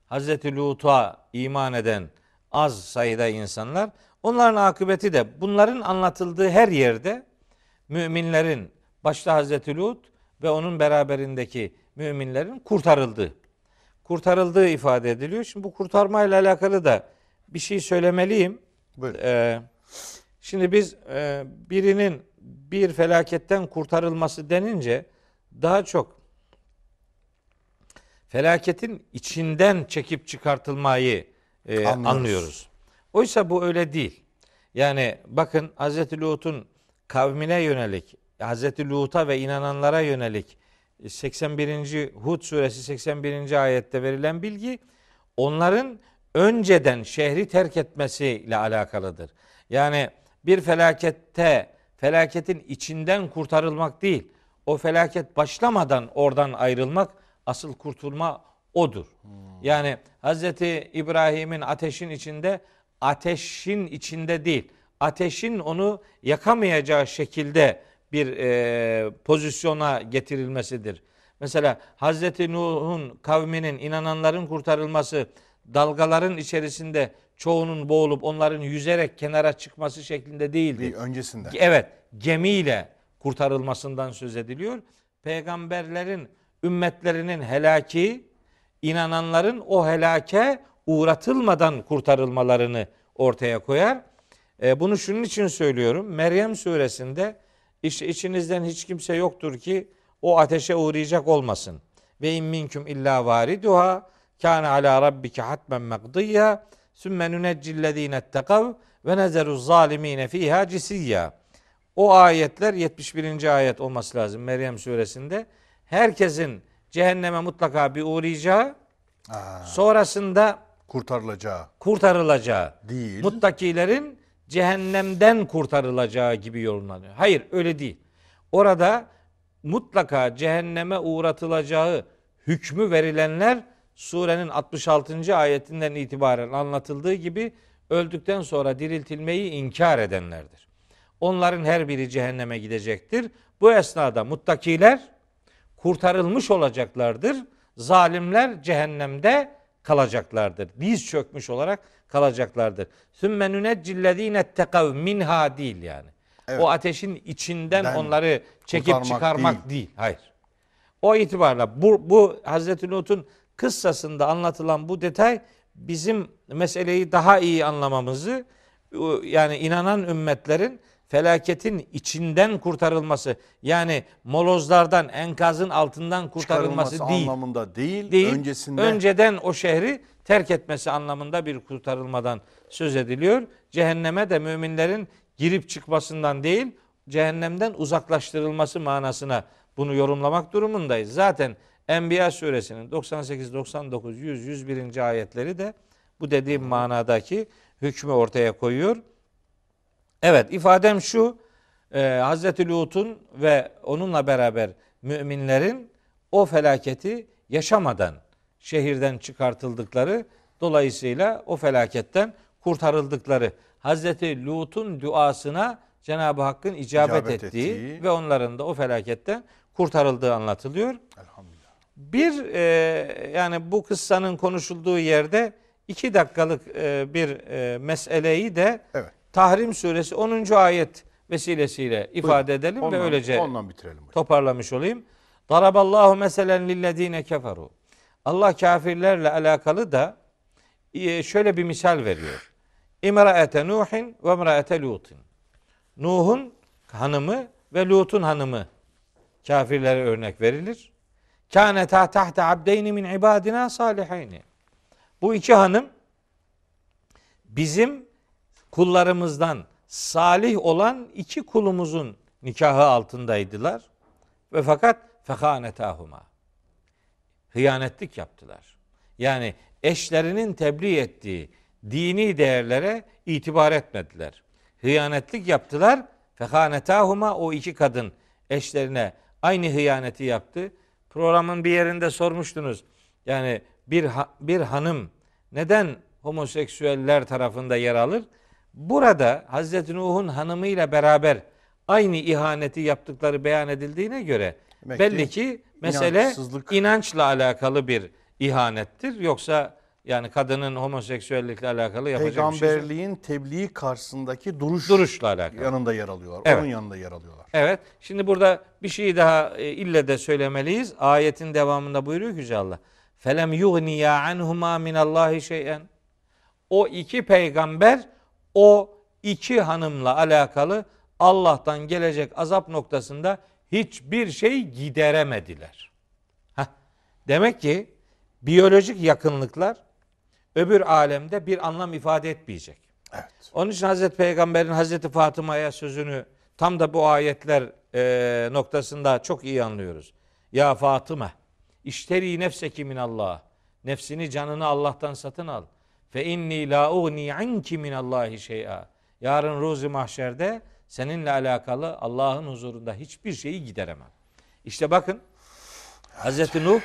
Hazreti Lut'a iman eden az sayıda insanlar onların akıbeti de bunların anlatıldığı her yerde müminlerin başta Hazreti Lut ve onun beraberindeki müminlerin kurtarıldığı kurtarıldığı ifade ediliyor. Şimdi bu kurtarmayla alakalı da bir şey söylemeliyim. Buyurun. Ee, şimdi biz e, birinin bir felaketten kurtarılması denince daha çok felaketin içinden çekip çıkartılmayı e, Anlıyoruz. anlıyoruz. Oysa bu öyle değil. Yani bakın Hazreti Lut'un kavmine yönelik, Hazreti Lut'a ve inananlara yönelik 81. Hud suresi 81. ayette verilen bilgi onların önceden şehri terk etmesiyle alakalıdır. Yani bir felakette felaketin içinden kurtarılmak değil, o felaket başlamadan oradan ayrılmak asıl kurtulma odur. Yani Hazreti İbrahim'in ateşin içinde ateşin içinde değil, ateşin onu yakamayacağı şekilde bir e, pozisyona getirilmesidir. Mesela Hazreti Nuh'un kavminin inananların kurtarılması dalgaların içerisinde çoğunun boğulup onların yüzerek kenara çıkması şeklinde değildir. Bir öncesinde. Evet, gemiyle kurtarılmasından söz ediliyor. Peygamberlerin ümmetlerinin helaki inananların o helake uğratılmadan kurtarılmalarını ortaya koyar. E, bunu şunun için söylüyorum. Meryem suresinde işte içinizden hiç kimse yoktur ki o ateşe uğrayacak olmasın. Ve in minkum illa variduha kana ala rabbike hatmen maqdiya sümme nuneccillezine ettekav ve nezeru zalimine fiha cisiyya. O ayetler 71. ayet olması lazım Meryem suresinde. Herkesin cehenneme mutlaka bir uğrayacağı, Aa, sonrasında kurtarılacağı kurtarılacağı, değil. muttakilerin cehennemden kurtarılacağı gibi yorumlanıyor. Hayır öyle değil. Orada mutlaka cehenneme uğratılacağı hükmü verilenler surenin 66. ayetinden itibaren anlatıldığı gibi öldükten sonra diriltilmeyi inkar edenlerdir. Onların her biri cehenneme gidecektir. Bu esnada muttakiler kurtarılmış olacaklardır. Zalimler cehennemde kalacaklardır. Diz çökmüş olarak kalacaklardır. Sümme nuneccillezine ettekav minha değil yani. Evet. O ateşin içinden Ben onları çekip çıkarmak değil. Hayır. O itibarla bu, bu Hazreti Lut'un kıssasında anlatılan bu detay bizim meseleyi daha iyi anlamamızı yani inanan ümmetlerin felaketin içinden kurtarılması yani molozlardan enkazın altından kurtarılması değil anlamında değil, değil. öncesinde Önceden o şehri terk etmesi anlamında bir kurtarılmadan söz ediliyor. Cehenneme de müminlerin girip çıkmasından değil, cehennemden uzaklaştırılması manasına bunu yorumlamak durumundayız. Zaten Enbiya suresinin 98, 99, 100, 101. ayetleri de bu dediğim manadaki hükmü ortaya koyuyor. Evet ifadem şu. E, Hazreti Lut'un ve onunla beraber müminlerin o felaketi yaşamadan şehirden çıkartıldıkları dolayısıyla o felaketten kurtarıldıkları Hazreti Lut'un duasına Cenab-ı Hakk'ın icabet, İcabet ettiği, ettiği. ve onların da o felaketten kurtarıldığı anlatılıyor. elhamdülillah. Bir e, yani bu kıssanın konuşulduğu yerde iki dakikalık e, bir e, meseleyi de Evet. Tahrim suresi 10. ayet vesilesiyle ifade edelim Ondan, ve öylece ondan bitirelim. hocam. toparlamış olayım. Daraballahu meselen lillezine keferu. Allah kafirlerle alakalı da e, şöyle bir misal veriyor. İmraete Nuhin ve imraete Lutin. Nuh'un hanımı ve Lut'un hanımı kafirlere örnek verilir. Kâneta tahte abdeyni min ibadina salihayni. Bu iki hanım bizim kullarımızdan salih olan iki kulumuzun nikahı altındaydılar. Ve fakat fehanetahuma. Hıyanetlik yaptılar. Yani eşlerinin tebliğ ettiği dini değerlere itibar etmediler. Hıyanetlik yaptılar. Fehanetahuma o iki kadın eşlerine aynı hıyaneti yaptı. Programın bir yerinde sormuştunuz. Yani bir bir hanım neden homoseksüeller tarafında yer alır? Burada Hazreti Nuh'un hanımıyla beraber aynı ihaneti yaptıkları beyan edildiğine göre Demek belli ki mesele inançla alakalı bir ihanettir. Yoksa yani kadının homoseksüellikle alakalı yapacak bir şey yok. Peygamberliğin tebliğ karşısındaki duruş duruşla alakalı. yanında yer alıyorlar. Evet. Onun yanında yer alıyorlar. Evet. Şimdi burada bir şey daha e, ille de söylemeliyiz. Ayetin devamında buyuruyor ki Yüce Allah. Felem yugniya anhuma minallahi şey'en. O iki peygamber o iki hanımla alakalı Allah'tan gelecek azap noktasında hiçbir şey gideremediler. Heh. Demek ki biyolojik yakınlıklar öbür alemde bir anlam ifade etmeyecek. Evet. Onun için Hazreti Peygamber'in Hazreti Fatıma'ya sözünü tam da bu ayetler e, noktasında çok iyi anlıyoruz. Ya Fatıma, işteri nefseki min Allah. Nefsini canını Allah'tan satın al. Fe inni la ugni anki min Allahi şey'a. Yarın ruzi mahşerde seninle alakalı Allah'ın huzurunda hiçbir şeyi gideremem. İşte bakın Hazreti Nuh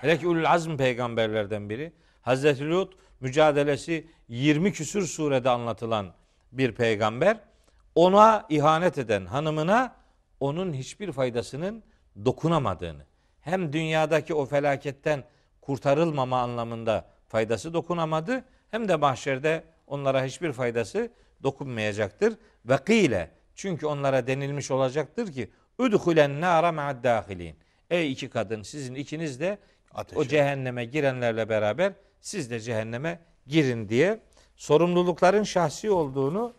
hele ki ulul azm peygamberlerden biri. Hazreti Lut mücadelesi 20 küsür surede anlatılan bir peygamber. Ona ihanet eden hanımına onun hiçbir faydasının dokunamadığını hem dünyadaki o felaketten kurtarılmama anlamında faydası dokunamadı hem de mahşerde onlara hiçbir faydası dokunmayacaktır. Ve kıyle çünkü onlara denilmiş olacaktır ki udhulen nara ma'ad dahilin. Ey iki kadın sizin ikiniz de Ateşe. o cehenneme girenlerle beraber siz de cehenneme girin diye sorumlulukların şahsi olduğunu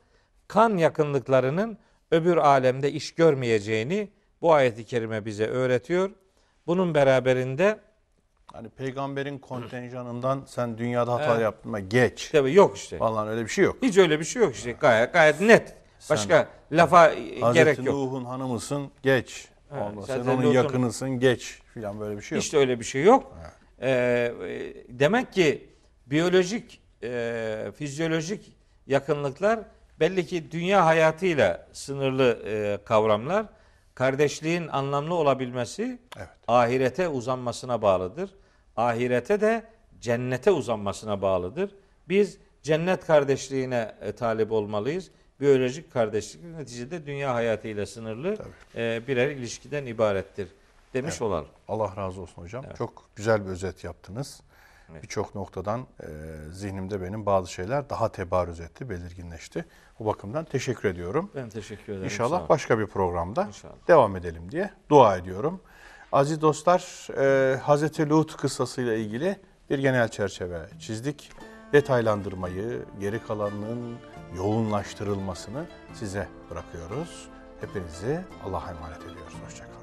kan yakınlıklarının öbür alemde iş görmeyeceğini bu ayeti kerime bize öğretiyor. Bunun beraberinde Hani peygamberin kontenjanından sen dünyada hata Evet. yaptın mı geç. tabii yok işte. Falan öyle bir şey yok. Hiç öyle bir şey yok işte. Gayet gayet net. Başka lafa e, Hazreti gerek yok. Nuh'un hanımısın geç. Evet, Ondan sen onun Lut'un- yakınısın geç filan böyle bir şey yok. De öyle bir şey yok. Ee, e, demek ki biyolojik, e, fizyolojik yakınlıklar belli ki dünya hayatıyla sınırlı e, kavramlar. Kardeşliğin anlamlı olabilmesi Evet. ahirete uzanmasına bağlıdır. Ahirete de cennete uzanmasına bağlıdır. Biz cennet kardeşliğine e, talip olmalıyız. Biyolojik kardeşlik neticede dünya hayatıyla sınırlı e, birer ilişkiden ibarettir demiş olalım. Allah razı olsun hocam. Çok güzel bir özet yaptınız. Birçok noktadan e, zihnimde benim bazı şeyler daha tebarüz etti, belirginleşti. Bu bakımdan teşekkür ediyorum. Ben teşekkür ederim. İnşallah başka bir programda İnşallah. devam edelim diye dua ediyorum. Aziz dostlar, e, Hazreti Lut kıssasıyla ilgili bir genel çerçeve çizdik. Detaylandırmayı, geri kalanının yoğunlaştırılmasını size bırakıyoruz. Hepinizi Allah'a emanet ediyoruz. Hoşçakalın.